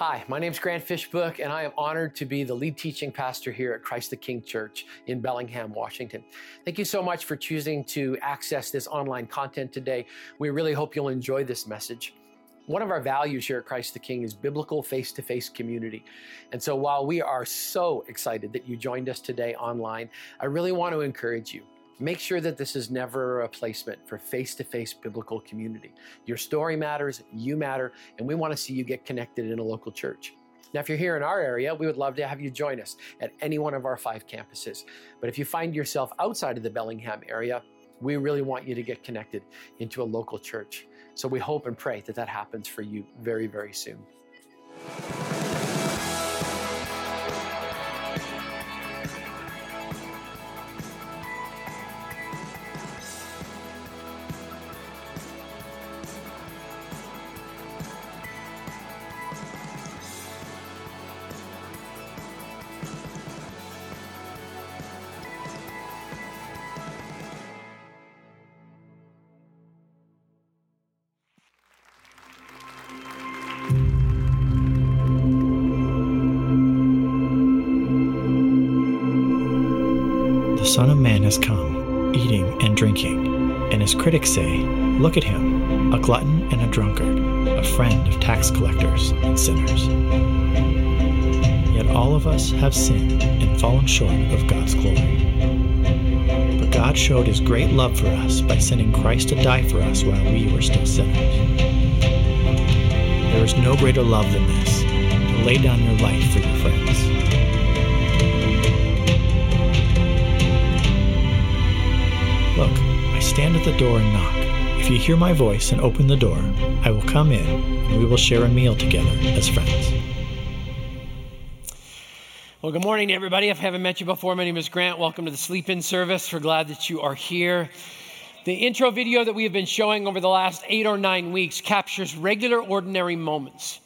Hi, my name is Grant Fishbook, and I am honored to be the lead teaching pastor here at Christ the King Church in Bellingham, Washington. Thank you so much for choosing to access this online content today. We really hope you'll enjoy this message. One of our values here at Christ the King is biblical face to face community. And so while we are so excited that you joined us today online, I really want to encourage you. Make sure that this is never a replacement for face to face biblical community. Your story matters, you matter, and we want to see you get connected in a local church. Now, if you're here in our area, we would love to have you join us at any one of our five campuses. But if you find yourself outside of the Bellingham area, we really want you to get connected into a local church. So we hope and pray that that happens for you very, very soon. Son of Man has come, eating and drinking. And his critics say, Look at him, a glutton and a drunkard, a friend of tax collectors and sinners. Yet all of us have sinned and fallen short of God's glory. But God showed his great love for us by sending Christ to die for us while we were still sinners. There is no greater love than this, to lay down your life for your friends. Stand at the door and knock. If you hear my voice and open the door, I will come in and we will share a meal together as friends. Well, good morning, everybody. If I haven't met you before, my name is Grant. Welcome to the Sleep In service. We're glad that you are here. The intro video that we have been showing over the last eight or nine weeks captures regular, ordinary moments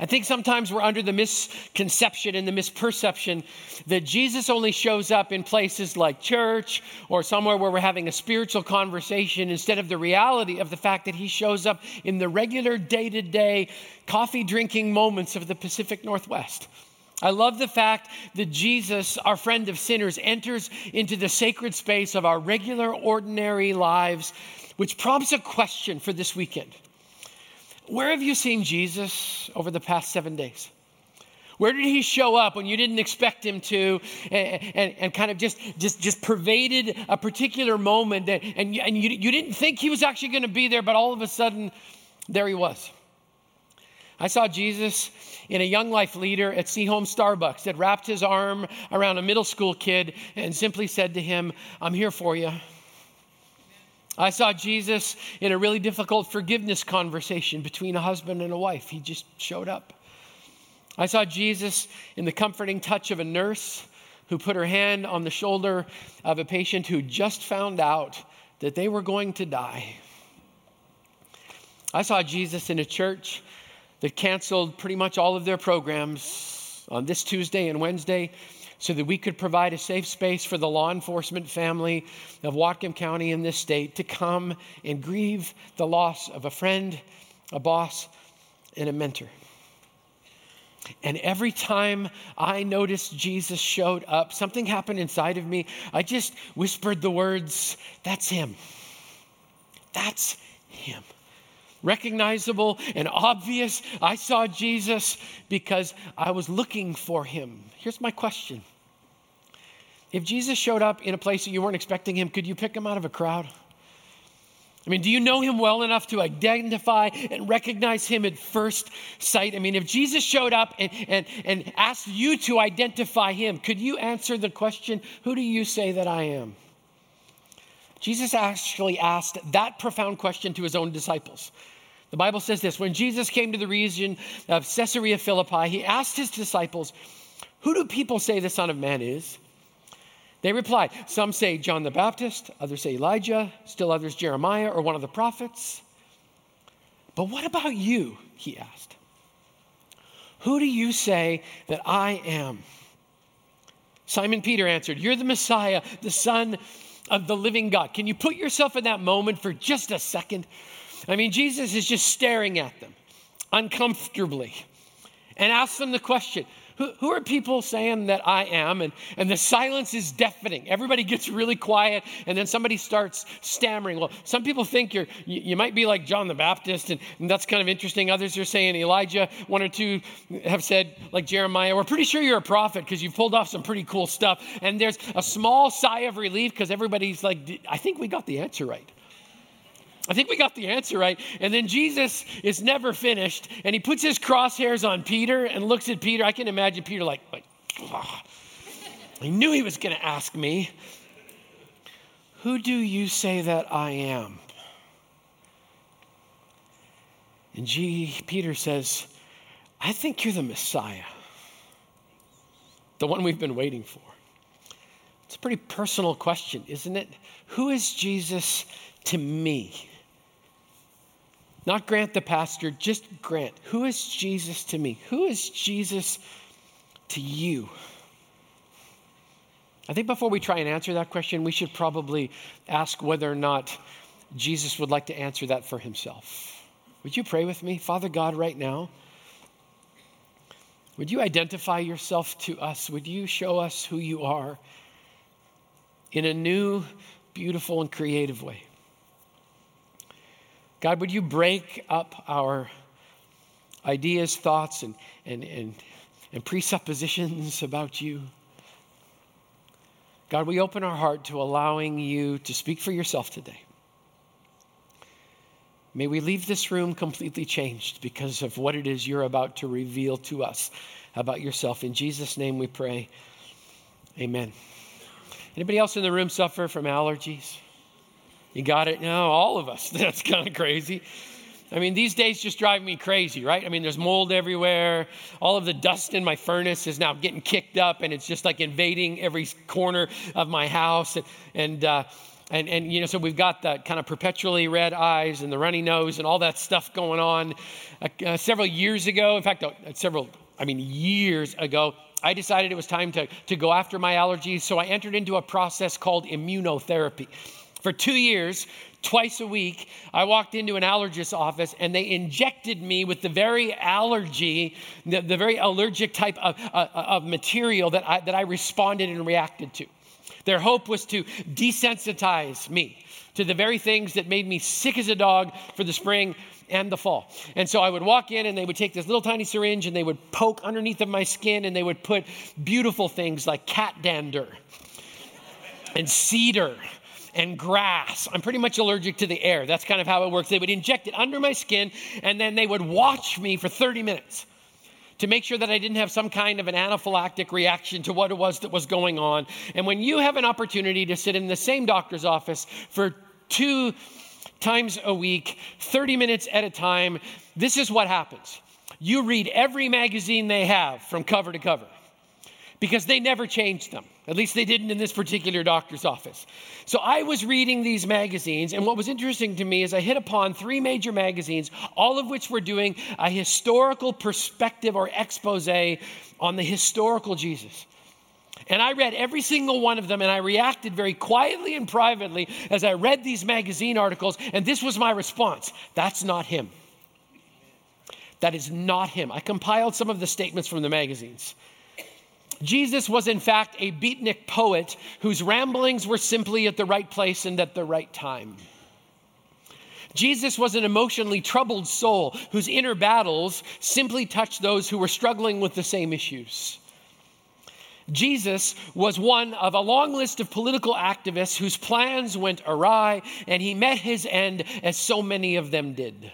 I think sometimes we're under the misconception and the misperception that Jesus only shows up in places like church or somewhere where we're having a spiritual conversation instead of the reality of the fact that he shows up in the regular day to day coffee drinking moments of the Pacific Northwest. I love the fact that Jesus, our friend of sinners, enters into the sacred space of our regular, ordinary lives, which prompts a question for this weekend. Where have you seen Jesus over the past seven days? Where did he show up when you didn't expect him to and, and, and kind of just, just, just pervaded a particular moment that, and, and you, you didn't think he was actually going to be there, but all of a sudden, there he was. I saw Jesus in a young life leader at Sehome Starbucks that wrapped his arm around a middle school kid and simply said to him, I'm here for you. I saw Jesus in a really difficult forgiveness conversation between a husband and a wife. He just showed up. I saw Jesus in the comforting touch of a nurse who put her hand on the shoulder of a patient who just found out that they were going to die. I saw Jesus in a church that canceled pretty much all of their programs on this Tuesday and Wednesday so that we could provide a safe space for the law enforcement family of Whatcom County in this state to come and grieve the loss of a friend, a boss, and a mentor. And every time I noticed Jesus showed up, something happened inside of me. I just whispered the words, That's him. That's him recognizable and obvious. I saw Jesus because I was looking for him. Here's my question If Jesus showed up in a place that you weren't expecting him, could you pick him out of a crowd? I mean, do you know him well enough to identify and recognize him at first sight? I mean, if Jesus showed up and, and, and asked you to identify him, could you answer the question, Who do you say that I am? Jesus actually asked that profound question to his own disciples. The Bible says this when Jesus came to the region of Caesarea Philippi, he asked his disciples, Who do people say the Son of Man is? They replied, Some say John the Baptist, others say Elijah, still others Jeremiah or one of the prophets. But what about you? He asked. Who do you say that I am? Simon Peter answered, You're the Messiah, the Son of the living God. Can you put yourself in that moment for just a second? I mean, Jesus is just staring at them uncomfortably. and ask them the question who, who are people saying that I am? And, and the silence is deafening. Everybody gets really quiet, and then somebody starts stammering. Well, some people think you're, you, you might be like John the Baptist, and, and that's kind of interesting. Others are saying Elijah. One or two have said, like Jeremiah, we're pretty sure you're a prophet because you've pulled off some pretty cool stuff. And there's a small sigh of relief because everybody's like, I think we got the answer right. I think we got the answer right. And then Jesus is never finished, and he puts his crosshairs on Peter and looks at Peter. I can imagine Peter like, like oh, I knew he was going to ask me, Who do you say that I am? And G, Peter says, I think you're the Messiah, the one we've been waiting for. It's a pretty personal question, isn't it? Who is Jesus to me? Not Grant the pastor, just Grant. Who is Jesus to me? Who is Jesus to you? I think before we try and answer that question, we should probably ask whether or not Jesus would like to answer that for himself. Would you pray with me? Father God, right now, would you identify yourself to us? Would you show us who you are in a new, beautiful, and creative way? God, would you break up our ideas, thoughts, and, and, and, and presuppositions about you? God, we open our heart to allowing you to speak for yourself today. May we leave this room completely changed because of what it is you're about to reveal to us about yourself. In Jesus' name we pray. Amen. Anybody else in the room suffer from allergies? You got it? No, all of us. That's kind of crazy. I mean, these days just drive me crazy, right? I mean, there's mold everywhere. All of the dust in my furnace is now getting kicked up, and it's just like invading every corner of my house. And, and, uh, and, and you know, so we've got the kind of perpetually red eyes and the runny nose and all that stuff going on. Uh, uh, several years ago, in fact, uh, several, I mean, years ago, I decided it was time to, to go after my allergies. So I entered into a process called immunotherapy. For two years, twice a week, I walked into an allergist's office and they injected me with the very allergy, the, the very allergic type of, uh, of material that I, that I responded and reacted to. Their hope was to desensitize me to the very things that made me sick as a dog for the spring and the fall. And so I would walk in and they would take this little tiny syringe and they would poke underneath of my skin and they would put beautiful things like cat dander and cedar and grass. I'm pretty much allergic to the air. That's kind of how it works. They would inject it under my skin and then they would watch me for 30 minutes to make sure that I didn't have some kind of an anaphylactic reaction to what it was that was going on. And when you have an opportunity to sit in the same doctor's office for two times a week, 30 minutes at a time, this is what happens. You read every magazine they have from cover to cover because they never change them. At least they didn't in this particular doctor's office. So I was reading these magazines, and what was interesting to me is I hit upon three major magazines, all of which were doing a historical perspective or expose on the historical Jesus. And I read every single one of them, and I reacted very quietly and privately as I read these magazine articles, and this was my response That's not him. That is not him. I compiled some of the statements from the magazines. Jesus was, in fact, a beatnik poet whose ramblings were simply at the right place and at the right time. Jesus was an emotionally troubled soul whose inner battles simply touched those who were struggling with the same issues. Jesus was one of a long list of political activists whose plans went awry, and he met his end as so many of them did.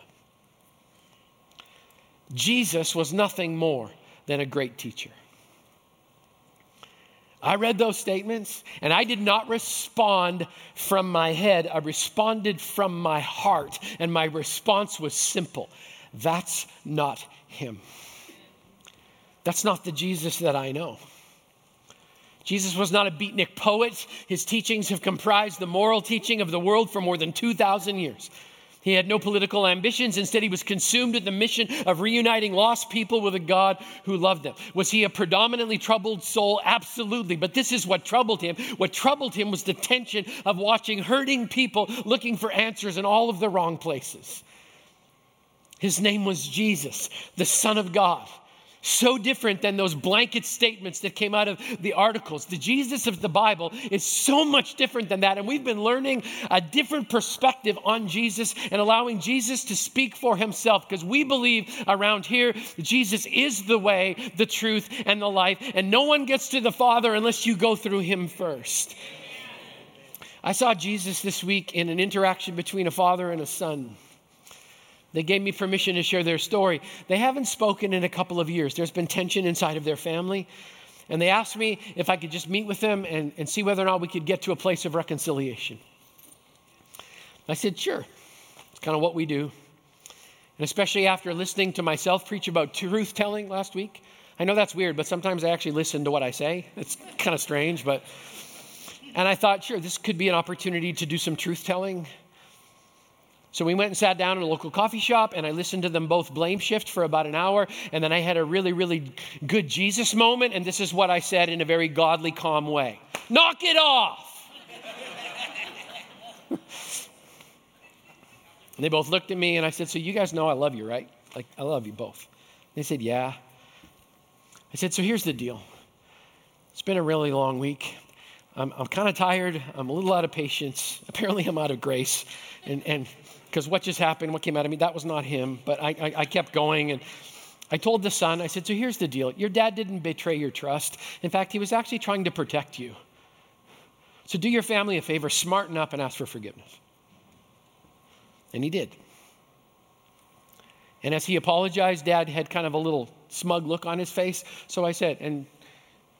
Jesus was nothing more than a great teacher. I read those statements and I did not respond from my head. I responded from my heart. And my response was simple that's not him. That's not the Jesus that I know. Jesus was not a beatnik poet. His teachings have comprised the moral teaching of the world for more than 2,000 years. He had no political ambitions. Instead, he was consumed with the mission of reuniting lost people with a God who loved them. Was he a predominantly troubled soul? Absolutely. But this is what troubled him. What troubled him was the tension of watching hurting people looking for answers in all of the wrong places. His name was Jesus, the Son of God So different than those blanket statements that came out of the articles. The Jesus of the Bible is so much different than that. And we've been learning a different perspective on Jesus and allowing Jesus to speak for himself because we believe around here Jesus is the way, the truth, and the life. And no one gets to the Father unless you go through him first. I saw Jesus this week in an interaction between a father and a son. They gave me permission to share their story. They haven't spoken in a couple of years. There's been tension inside of their family. And they asked me if I could just meet with them and, and see whether or not we could get to a place of reconciliation. I said, sure. It's kind of what we do. And especially after listening to myself preach about truth telling last week. I know that's weird, but sometimes I actually listen to what I say. It's kind of strange, but. And I thought, sure, this could be an opportunity to do some truth telling. So we went and sat down in a local coffee shop, and I listened to them both blame shift for about an hour. And then I had a really, really good Jesus moment. And this is what I said in a very godly, calm way Knock it off! and they both looked at me, and I said, So you guys know I love you, right? Like, I love you both. They said, Yeah. I said, So here's the deal. It's been a really long week. I'm, I'm kind of tired. I'm a little out of patience. Apparently, I'm out of grace. And, and because what just happened, what came out of me, that was not him. But I, I, I kept going. And I told the son, I said, So here's the deal. Your dad didn't betray your trust. In fact, he was actually trying to protect you. So do your family a favor, smarten up and ask for forgiveness. And he did. And as he apologized, dad had kind of a little smug look on his face. So I said, And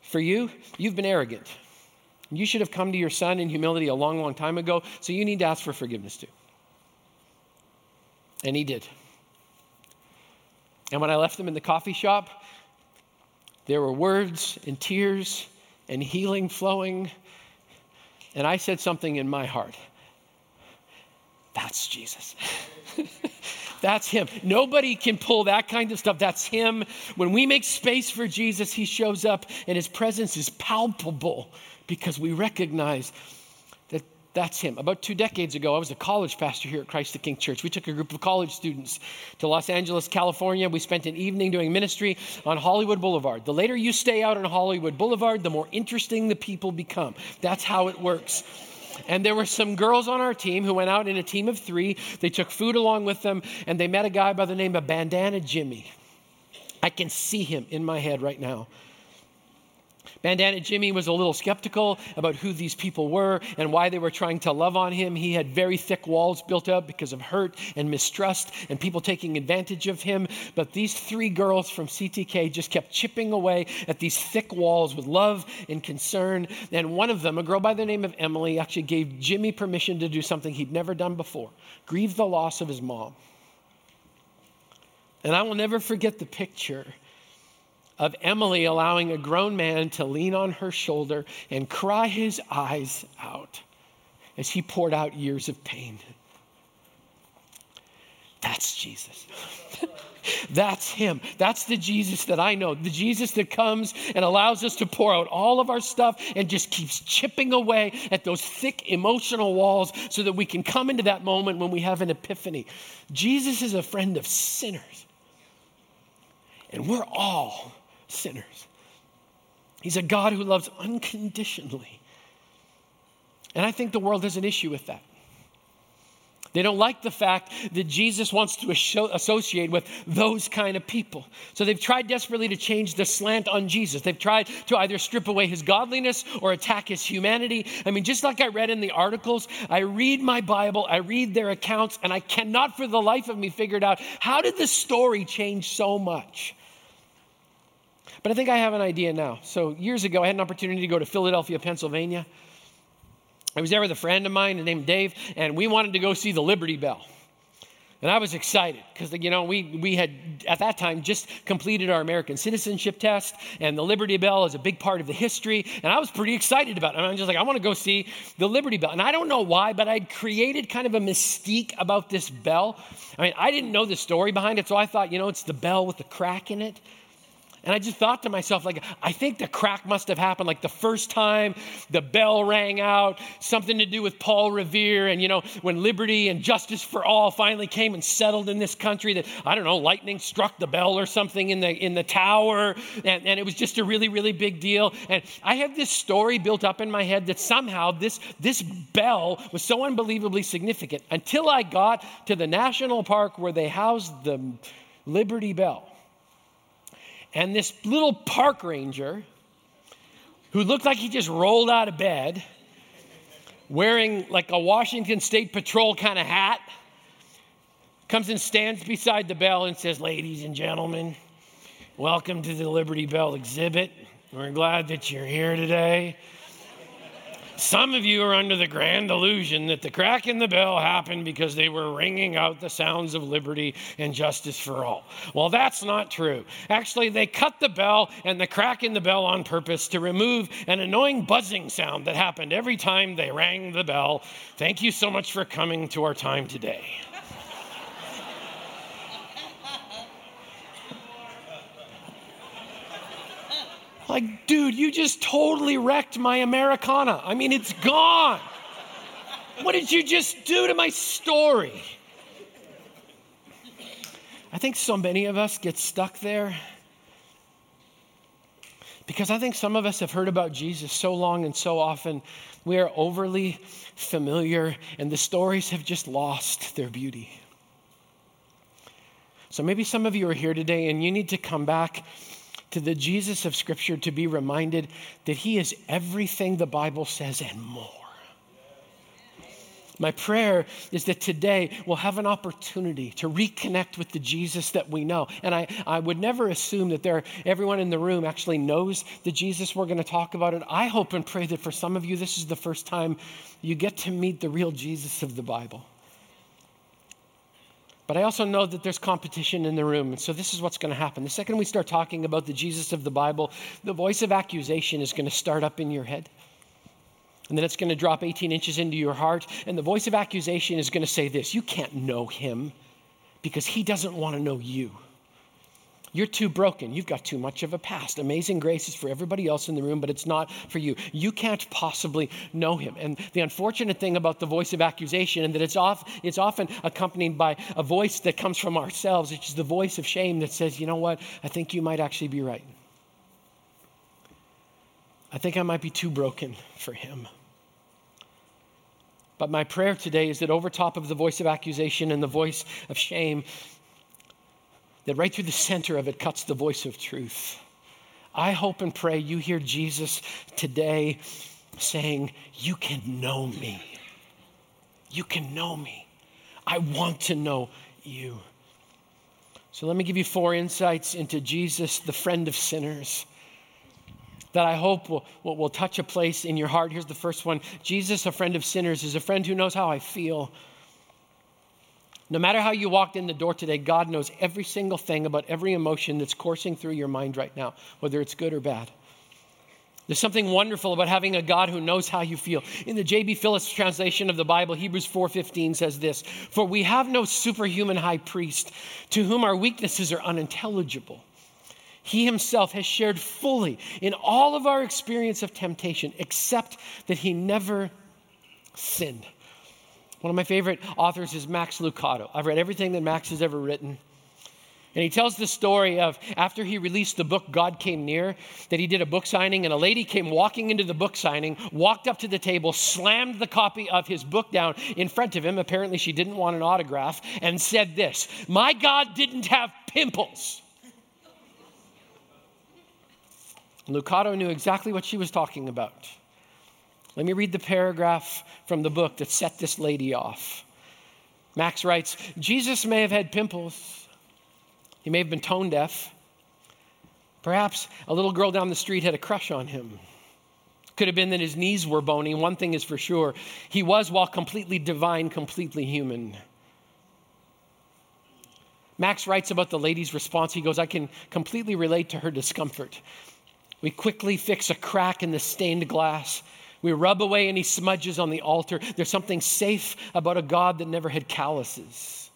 for you, you've been arrogant. You should have come to your son in humility a long, long time ago. So you need to ask for forgiveness too. And he did. And when I left them in the coffee shop, there were words and tears and healing flowing. And I said something in my heart that's Jesus. That's Him. Nobody can pull that kind of stuff. That's Him. When we make space for Jesus, He shows up and His presence is palpable because we recognize that's him. About two decades ago, I was a college pastor here at Christ the King Church. We took a group of college students to Los Angeles, California. We spent an evening doing ministry on Hollywood Boulevard. The later you stay out on Hollywood Boulevard, the more interesting the people become. That's how it works. And there were some girls on our team who went out in a team of three. They took food along with them, and they met a guy by the name of Bandana Jimmy. I can see him in my head right now. Bandana Jimmy was a little skeptical about who these people were and why they were trying to love on him. He had very thick walls built up because of hurt and mistrust and people taking advantage of him. But these three girls from CTK just kept chipping away at these thick walls with love and concern. And one of them, a girl by the name of Emily, actually gave Jimmy permission to do something he'd never done before grieve the loss of his mom. And I will never forget the picture of Emily allowing a grown man to lean on her shoulder and cry his eyes out as he poured out years of pain. That's Jesus. That's him. That's the Jesus that I know. The Jesus that comes and allows us to pour out all of our stuff and just keeps chipping away at those thick emotional walls so that we can come into that moment when we have an epiphany. Jesus is a friend of sinners. And we're all sinners. He's a God who loves unconditionally. And I think the world has an issue with that. They don't like the fact that Jesus wants to associate with those kind of people. So they've tried desperately to change the slant on Jesus. They've tried to either strip away his godliness or attack his humanity. I mean, just like I read in the articles, I read my Bible, I read their accounts, and I cannot for the life of me figure out how did the story change so much? But I think I have an idea now. So, years ago, I had an opportunity to go to Philadelphia, Pennsylvania. I was there with a friend of mine named Dave, and we wanted to go see the Liberty Bell. And I was excited because, you know, we, we had at that time just completed our American citizenship test, and the Liberty Bell is a big part of the history. And I was pretty excited about it. And I'm just like, I want to go see the Liberty Bell. And I don't know why, but I'd created kind of a mystique about this bell. I mean, I didn't know the story behind it, so I thought, you know, it's the bell with the crack in it. And I just thought to myself, like, I think the crack must have happened like the first time the bell rang out, something to do with Paul Revere, and you know, when liberty and justice for all finally came and settled in this country, that I don't know, lightning struck the bell or something in the in the tower, and, and it was just a really, really big deal. And I have this story built up in my head that somehow this this bell was so unbelievably significant until I got to the national park where they housed the Liberty Bell. And this little park ranger who looked like he just rolled out of bed, wearing like a Washington State Patrol kind of hat, comes and stands beside the bell and says, Ladies and gentlemen, welcome to the Liberty Bell exhibit. We're glad that you're here today. Some of you are under the grand illusion that the crack in the bell happened because they were ringing out the sounds of liberty and justice for all. Well, that's not true. Actually, they cut the bell and the crack in the bell on purpose to remove an annoying buzzing sound that happened every time they rang the bell. Thank you so much for coming to our time today. Like, dude, you just totally wrecked my Americana. I mean, it's gone. What did you just do to my story? I think so many of us get stuck there because I think some of us have heard about Jesus so long and so often, we are overly familiar, and the stories have just lost their beauty. So maybe some of you are here today and you need to come back to the Jesus of Scripture to be reminded that He is everything the Bible says and more. My prayer is that today we'll have an opportunity to reconnect with the Jesus that we know. And I, I would never assume that there, everyone in the room actually knows the Jesus we're going to talk about. It. I hope and pray that for some of you, this is the first time you get to meet the real Jesus of the Bible. But I also know that there's competition in the room. And so this is what's going to happen. The second we start talking about the Jesus of the Bible, the voice of accusation is going to start up in your head. And then it's going to drop 18 inches into your heart. And the voice of accusation is going to say this You can't know him because he doesn't want to know you. You're too broken. You've got too much of a past. Amazing grace is for everybody else in the room, but it's not for you. You can't possibly know him. And the unfortunate thing about the voice of accusation, and that it's, off, it's often accompanied by a voice that comes from ourselves, which is the voice of shame that says, you know what, I think you might actually be right. I think I might be too broken for him. But my prayer today is that over top of the voice of accusation and the voice of shame, that right through the center of it cuts the voice of truth. I hope and pray you hear Jesus today saying, You can know me. You can know me. I want to know you. So let me give you four insights into Jesus, the friend of sinners, that I hope will, will, touch a place in your heart. Here's the first one Jesus, a friend of sinners, is a friend who knows how I feel. No matter how you walked in the door today, God knows every single thing about every emotion that's coursing through your mind right now, whether it's good or bad. There's something wonderful about having a God who knows how you feel. In the J.B. Phillips translation of the Bible, Hebrews 4:15 says this, "For we have no superhuman high priest to whom our weaknesses are unintelligible. He himself has shared fully in all of our experience of temptation, except that he never sinned." One of my favorite authors is Max Lucado. I've read everything that Max has ever written. And he tells the story of after he released the book God Came Near, that he did a book signing, and a lady came walking into the book signing, walked up to the table, slammed the copy of his book down in front of him. Apparently, she didn't want an autograph, and said this My God didn't have pimples. Lucado knew exactly what she was talking about. Let me read the paragraph from the book that set this lady off. Max writes Jesus may have had pimples, he may have been tone deaf. Perhaps a little girl down the street had a crush on him. Could have been that his knees were bony. One thing is for sure he was, while completely divine, completely human. Max writes about the lady's response. He goes, I can completely relate to her discomfort. We quickly fix a crack in the stained glass. We rub away any smudges on the altar. There's something safe about a God that never had calluses.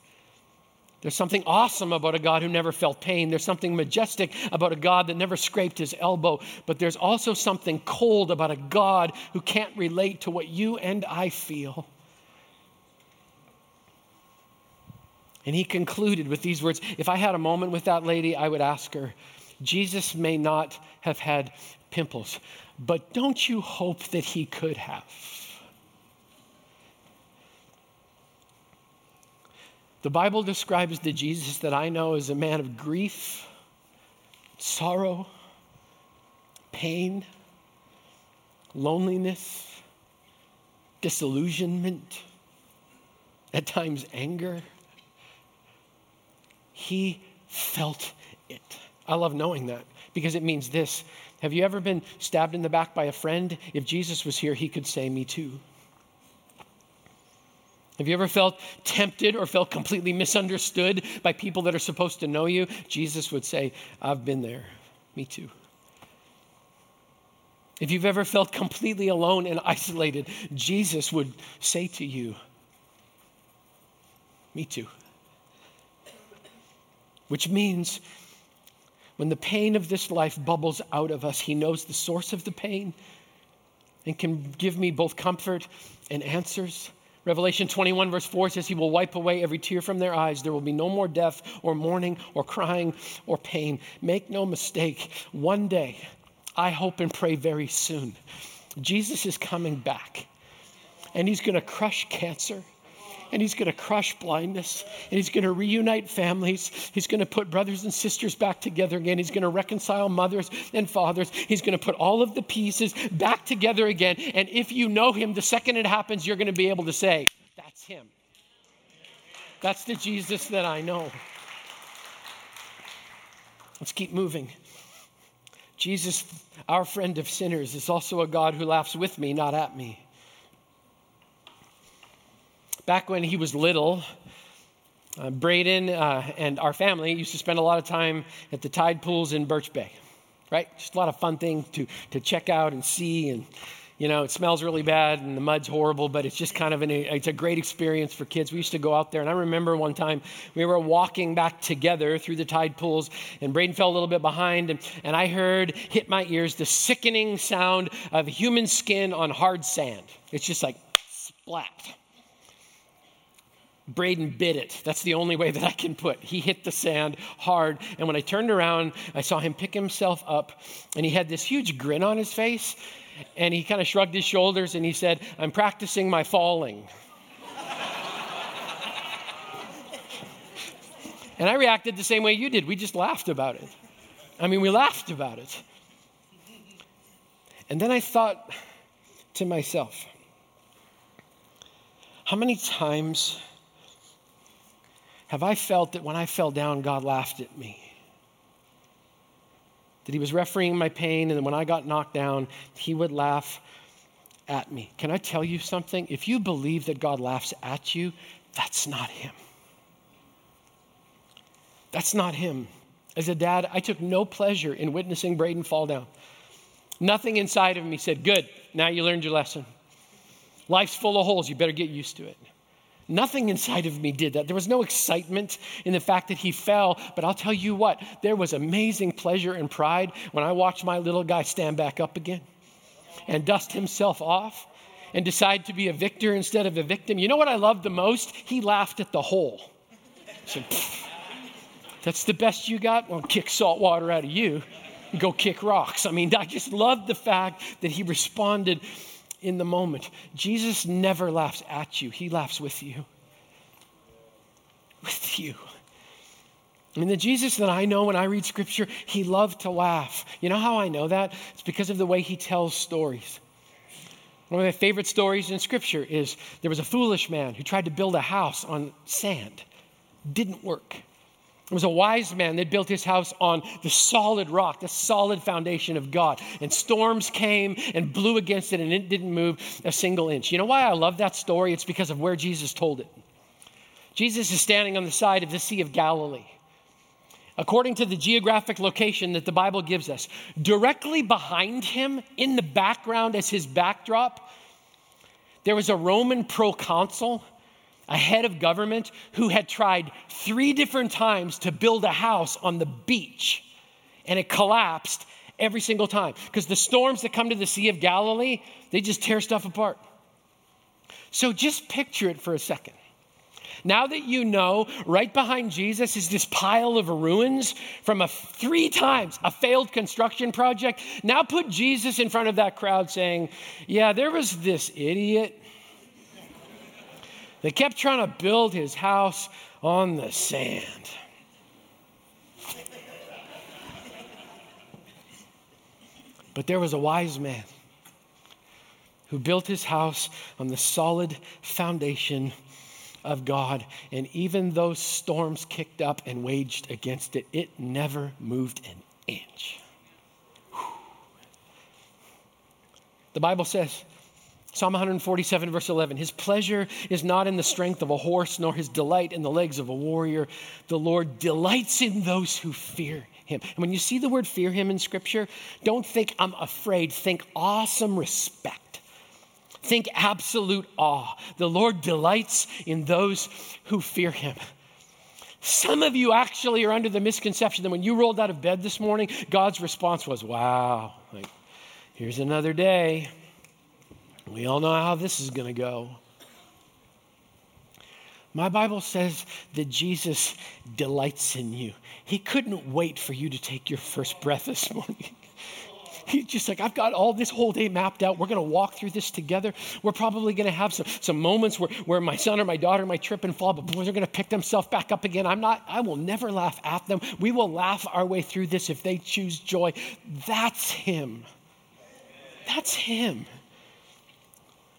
There's something awesome about a God who never felt pain. There's something majestic about a God that never scraped his elbow. But there's also something cold about a God who can't relate to what you and I feel. And he concluded with these words If I had a moment with that lady, I would ask her, Jesus may not have had pimples, but don't you hope that he could have? The Bible describes the Jesus that I know as a man of grief, sorrow, pain, loneliness, disillusionment, at times anger. He felt it. I love knowing that because it means this. Have you ever been stabbed in the back by a friend? If Jesus was here, he could say, Me too. Have you ever felt tempted or felt completely misunderstood by people that are supposed to know you? Jesus would say, I've been there. Me too. If you've ever felt completely alone and isolated, Jesus would say to you, Me too. Which means when the pain of this life bubbles out of us, He knows the source of the pain and can give me both comfort and answers. Revelation 21, verse 4 says, He will wipe away every tear from their eyes. There will be no more death or mourning or crying or pain. Make no mistake, one day, I hope and pray very soon, Jesus is coming back and He's going to crush cancer and he's going to crush blindness and he's going to reunite families. He's going to put brothers and sisters back together again. He's going to reconcile mothers and fathers. He's going to put all of the pieces back together again. And if you know him, the second it happens, you're going to be able to say, That's him. That's the Jesus that I know. Let's keep moving. Jesus, our friend of sinners, is also a God who laughs with me, not at me. Back when he was little, uh, Braden uh, and our family used to spend a lot of time at the tide pools in Birch Bay, right? Just a lot of fun things to, to check out and see. And, you know, it smells really bad and the mud's horrible, but it's just kind of an, it's a great experience for kids. We used to go out there. And I remember one time we were walking back together through the tide pools and Braden fell a little bit behind. And, and I heard hit my ears the sickening sound of human skin on hard sand. It's just like splat Braden bit it. That's the only way that I can put. He hit the sand hard. And when I turned around, I saw him pick himself up, and he had this huge grin on his face. And he kind of shrugged his shoulders and he said, I'm practicing my falling. and I reacted the same way you did. We just laughed about it. I mean, we laughed about it. And then I thought to myself, how many times have I felt that when I fell down, God laughed at me? That He was refereeing my pain, and when I got knocked down, He would laugh at me. Can I tell you something? If you believe that God laughs at you, that's not Him. That's not Him. As a dad, I took no pleasure in witnessing Braden fall down. Nothing inside of me said, Good, now you learned your lesson. Life's full of holes, you better get used to it. Nothing inside of me did that. There was no excitement in the fact that he fell, but I'll tell you what, there was amazing pleasure and pride when I watched my little guy stand back up again and dust himself off and decide to be a victor instead of a victim. You know what I loved the most? He laughed at the hole. So, that's the best you got? Well, kick salt water out of you and go kick rocks. I mean, I just loved the fact that he responded in the moment. Jesus never laughs at you, he laughs with you. With you. I mean, the Jesus that I know when I read scripture, he loved to laugh. You know how I know that? It's because of the way he tells stories. One of my favorite stories in scripture is there was a foolish man who tried to build a house on sand. Didn't work. There was a wise man that built his house on the solid rock, the solid foundation of God. And storms came and blew against it, and it didn't move a single inch. You know why I love that story? It's because of where Jesus told it. Jesus is standing on the side of the Sea of Galilee. According to the geographic location that the Bible gives us, directly behind him, in the background as his backdrop, there was a Roman proconsul a head of government who had tried three different times to build a house on the beach, and it collapsed every single time. Because the storms that come to the Sea of Galilee, they just tear stuff apart. So just picture it for a second. Now that you know, right behind Jesus is this pile of ruins from a three times a failed construction project. Now put Jesus in front of that crowd saying, "Yeah, there was this idiot that kept trying to build his house on the sand." But there was a wise man who built his house on the solid foundation of God. And even though storms kicked up and waged against it, it never moved an inch. The Bible says, Psalm 147, verse 11 His pleasure is not in the strength of a horse, nor his delight in the legs of a warrior. The Lord delights in those who fear him. And when you see the word fear him in Scripture, don't think I'm afraid, think awesome respect. Think absolute awe. The Lord delights in those who fear him. Some of you actually are under the misconception that when you rolled out of bed this morning, God's response was, wow, like, here's another day. We all know how this is going to go. My Bible says that Jesus delights in you. He couldn't wait for you to take your first breath this morning. He's just like, I've got all this whole day mapped out. We're going to walk through this together. We're probably going to have some, some moments where, where my son or my daughter might trip and fall, but boys are going to pick themselves back up again. I'm not, I will never laugh at them. We will laugh our way through this if they choose joy. That's Him. That's Him.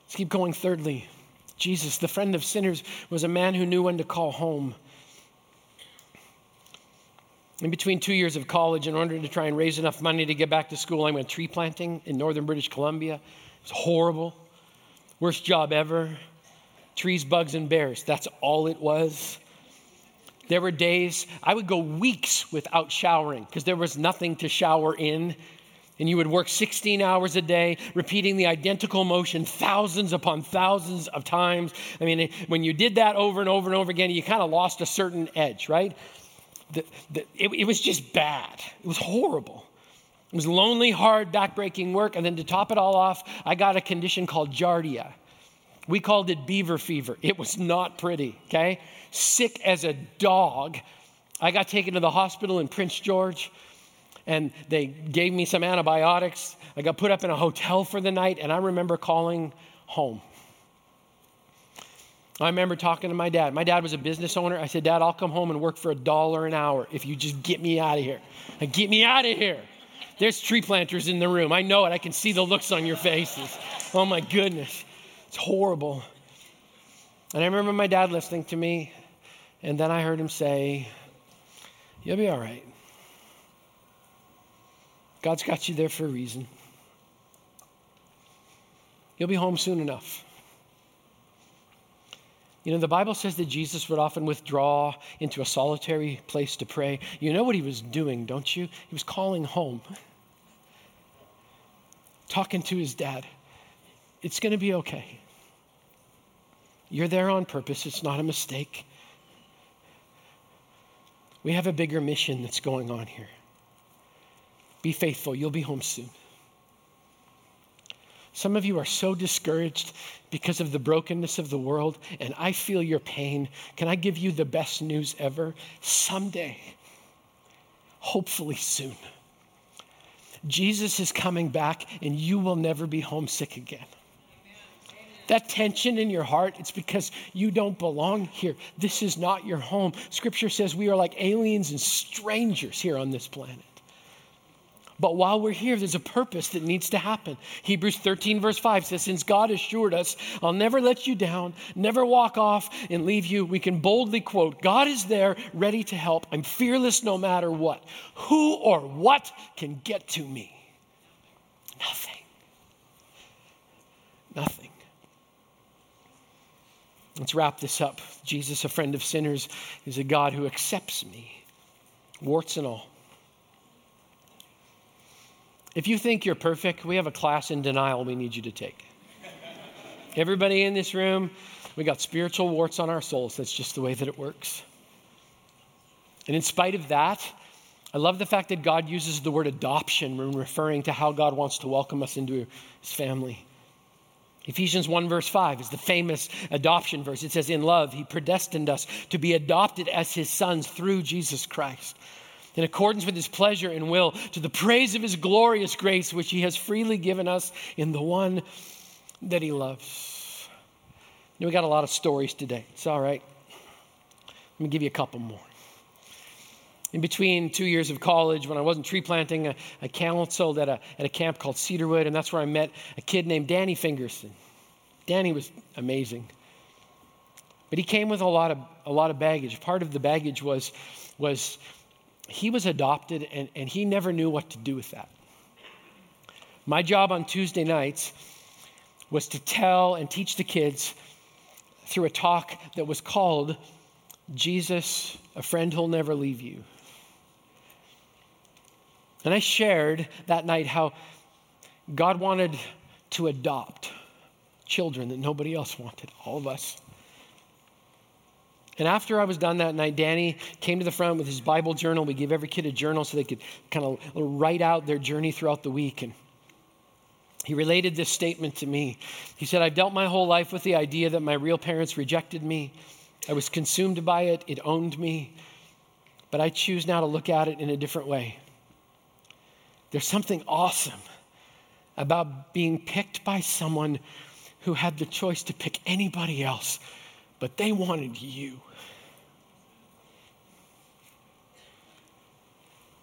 Let's keep going. Thirdly, Jesus, the friend of sinners, was a man who knew when to call home. In between two years of college, in order to try and raise enough money to get back to school, I went tree planting in northern British Columbia. It was horrible. Worst job ever. Trees, bugs, and bears. That's all it was. There were days, I would go weeks without showering because there was nothing to shower in. And you would work 16 hours a day, repeating the identical motion thousands upon thousands of times. I mean, when you did that over and over and over again, you kind of lost a certain edge, right? the, the, it, it was just bad. It was horrible. It was lonely, hard, backbreaking work. And then to top it all off, I got a condition called giardia. We called it beaver fever. It was not pretty, okay? Sick as a dog. I got taken to the hospital in Prince George and they gave me some antibiotics. I got put up in a hotel for the night and I remember calling home. I remember talking to my dad. My dad was a business owner. I said, Dad, I'll come home and work for a dollar an hour if you just get me out of here. Get me out of here. There's tree planters in the room. I know it. I can see the looks on your faces. Oh my goodness. It's horrible. And I remember my dad listening to me, and then I heard him say, You'll be all right. God's got you there for a reason. You'll be home soon enough. You know, the Bible says that Jesus would often withdraw into a solitary place to pray. You know what he was doing, don't you? He was calling home, talking to his dad. It's going to be okay. You're there on purpose, it's not a mistake. We have a bigger mission that's going on here. Be faithful, you'll be home soon. Some of you are so discouraged because of the brokenness of the world, and I feel your pain. Can I give you the best news ever? Someday, hopefully soon, Jesus is coming back, and you will never be homesick again. That tension in your heart, it's because you don't belong here. This is not your home. Scripture says we are like aliens and strangers here on this planet. But while we're here, there's a purpose that needs to happen. Hebrews 13, verse 5 says, Since God assured us, I'll never let you down, never walk off and leave you, we can boldly quote, God is there, ready to help. I'm fearless no matter what. Who or what can get to me? Nothing. Nothing. Let's wrap this up. Jesus, a friend of sinners, is a God who accepts me, warts and all. If you think you're perfect, we have a class in denial we need you to take. Everybody in this room, We got spiritual warts on our souls. That's just the way that it works. And in spite of that, I love the fact that God uses the word adoption when referring to how God wants to welcome us into his family. Ephesians 1, verse 5 is the famous adoption verse. It says, In love, he predestined us to be adopted as his sons through Jesus Christ, in accordance with his pleasure and will, to the praise of his glorious grace, which he has freely given us in the one that he loves. You know, we got a lot of stories today. It's all right. Let me give you a couple more. In between two years of college, when I wasn't tree planting, I, I counseled at a, at a camp called Cedarwood, and that's where I met a kid named Danny Fingerson. Danny was amazing. But he came with a lot of, a lot of baggage. Part of the baggage was, was he was adopted, and, and he never knew what to do with that. My job on Tuesday nights was to tell and teach the kids through a talk that was called Jesus, a friend who'll never leave you. And I shared that night how God wanted to adopt children that nobody else wanted, all of us. And after I was done that night, Danny came to the front with his Bible journal. We gave every kid a journal so they could kind of write out their journey throughout the week. And he related this statement to me. He said, I've dealt my whole life with the idea that my real parents rejected me. I was consumed by it, it owned me. But I choose now to look at it in a different way. There's something awesome about being picked by someone who had the choice to pick anybody else, but they wanted you.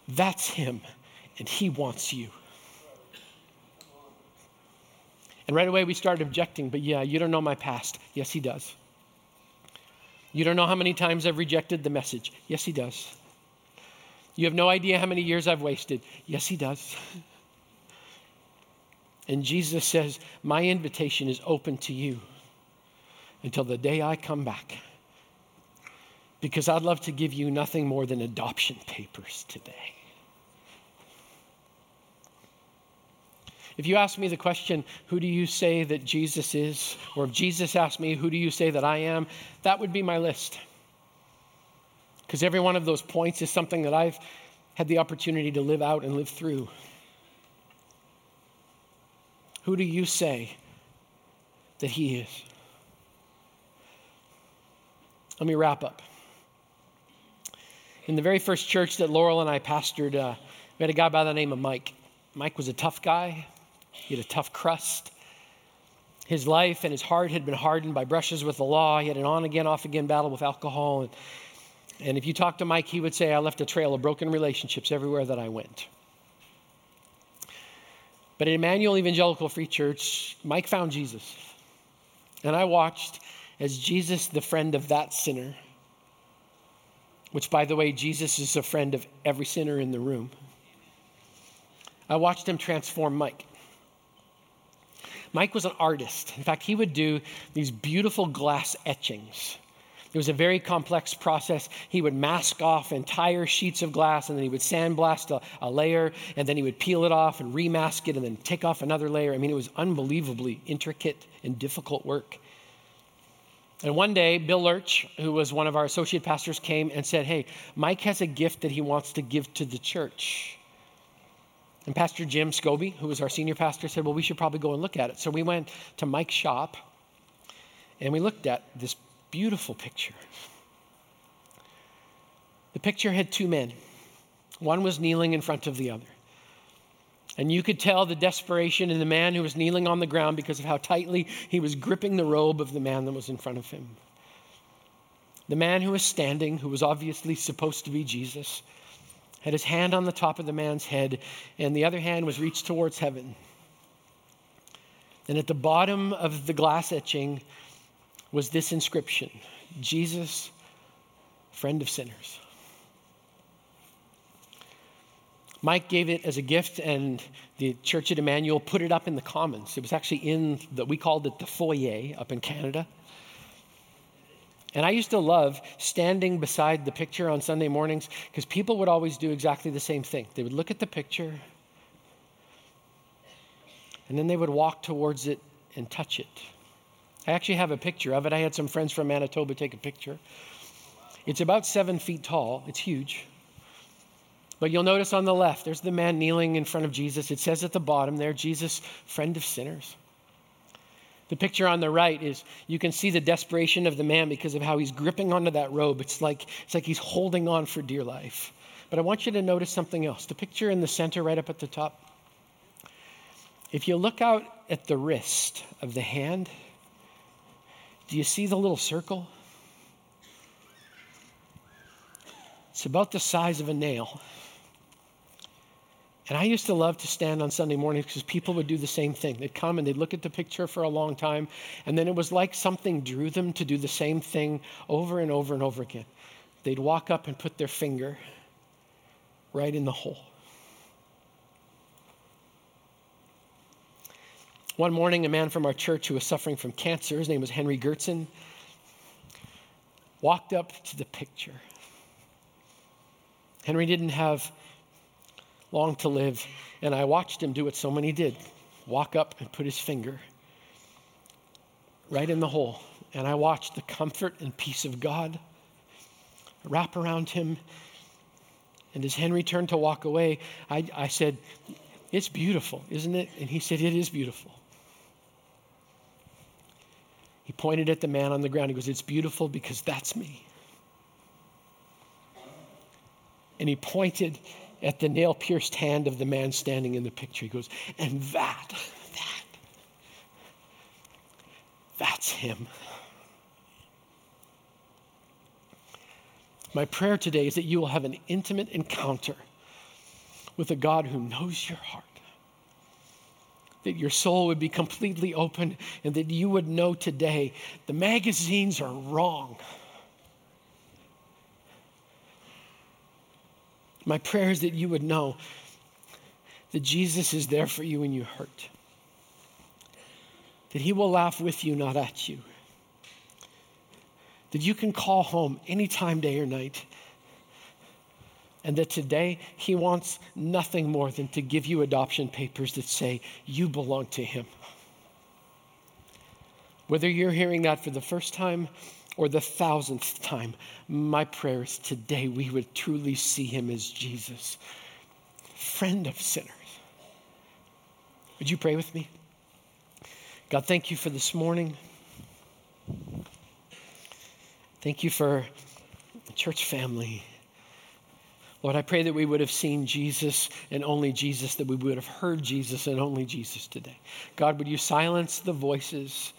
That's him, and he wants you. And right away we started objecting, but yeah, you don't know my past. Yes, he does. You don't know how many times I've rejected the message. Yes, he does. You have no idea how many years I've wasted. Yes, He does. And Jesus says, My invitation is open to you until the day I come back. Because I'd love to give you nothing more than adoption papers today. If you ask me the question, who do you say that Jesus is? Or if Jesus asked me, who do you say that I am? That would be my list because every one of those points is something that I've had the opportunity to live out and live through. Who do you say that He is? Let me wrap up. In the very first church that Laurel and I pastored, uh, we had a guy by the name of Mike. Mike was a tough guy, he had a tough crust. His life and his heart had been hardened by brushes with the law. He had an on again, off again battle with alcohol. And and if you talk to Mike, he would say, I left a trail of broken relationships everywhere that I went. But at Emmanuel Evangelical Free Church, Mike found Jesus. And I watched as Jesus, the friend of that sinner, which, by the way, Jesus is a friend of every sinner in the room. I watched him transform Mike. Mike was an artist. In fact, he would do these beautiful glass etchings it was a very complex process. He would mask off entire sheets of glass and then he would sandblast a, a layer and then he would peel it off and remask it and then take off another layer. I mean, it was unbelievably intricate and difficult work. And one day, Bill Lurch, who was one of our associate pastors, came and said, Hey, Mike has a gift that he wants to give to the church. And Pastor Jim Scobie, who was our senior pastor, said, Well, we should probably go and look at it. So we went to Mike's shop and we looked at this beautiful picture. The picture had two men, one was kneeling in front of the other. And you could tell the desperation in the man who was kneeling on the ground because of how tightly he was gripping the robe of the man that was in front of him. The man who was standing, who was obviously supposed to be Jesus, had his hand on the top of the man's head, and the other hand was reached towards heaven. And at the bottom of the glass etching was this inscription Jesus, friend of sinners. Mike gave it as a gift, and the church at Emmanuel put it up in the Commons. It was actually in that we called it the foyer up in Canada. And I used to love standing beside the picture on Sunday mornings because people would always do exactly the same thing. They would look at the picture, and then they would walk towards it and touch it I actually have a picture of it. I had some friends from Manitoba take a picture. It's about seven feet tall, it's huge. But you'll notice on the left, there's the man kneeling in front of Jesus. It says at the bottom there, Jesus, friend of sinners. The picture on the right is you can see the desperation of the man because of how he's gripping onto that robe. It's like, it's like he's holding on for dear life. But I want you to notice something else. The picture in the center, right up at the top. If you look out at the wrist of the hand, do you see the little circle? It's about the size of a nail. And I used to love to stand on Sunday mornings because people would do the same thing. They'd come and they'd look at the picture for a long time, and then it was like something drew them to do the same thing over and over and over again. They'd walk up and put their finger right in the hole. One morning, a man from our church who was suffering from cancer, his name was Henry Gertzen, walked up to the picture. Henry didn't have long to live. And I watched him do what so many did walk up and put his finger right in the hole. And I watched the comfort and peace of God wrap around him. And as Henry turned to walk away, I, I said, It's beautiful, isn't it? And he said, It is beautiful. He pointed at the man on the ground. He goes, It's beautiful because that's me. And he pointed at the nail pierced hand of the man standing in the picture. He goes, and that, that, that's him. My prayer today is that you will have an intimate encounter with a God who knows your heart. That your soul would be completely open and that you would know today the magazines are wrong. My prayer is that you would know that Jesus is there for you when you hurt, that He will laugh with you, not at you, that you can call home anytime, day or night. And that today he wants nothing more than to give you adoption papers that say you belong to him. Whether you're hearing that for the first time or the thousandth time, my prayer is today we would truly see him as Jesus, friend of sinners. Would you pray with me? God, thank you for this morning. Thank you for church family. Lord, I pray that we would have seen Jesus and only Jesus, that we would have heard Jesus and only Jesus today. God, would you silence the voices?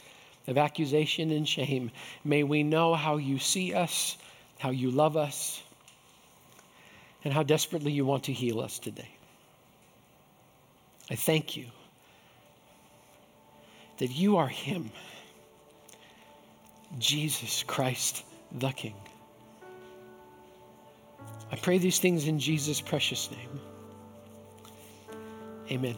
Of accusation and shame. May we know how you see us, how you love us, and how desperately you want to heal us today. I thank you that you are Him, Jesus Christ the King. I pray these things in Jesus' precious name. Amen.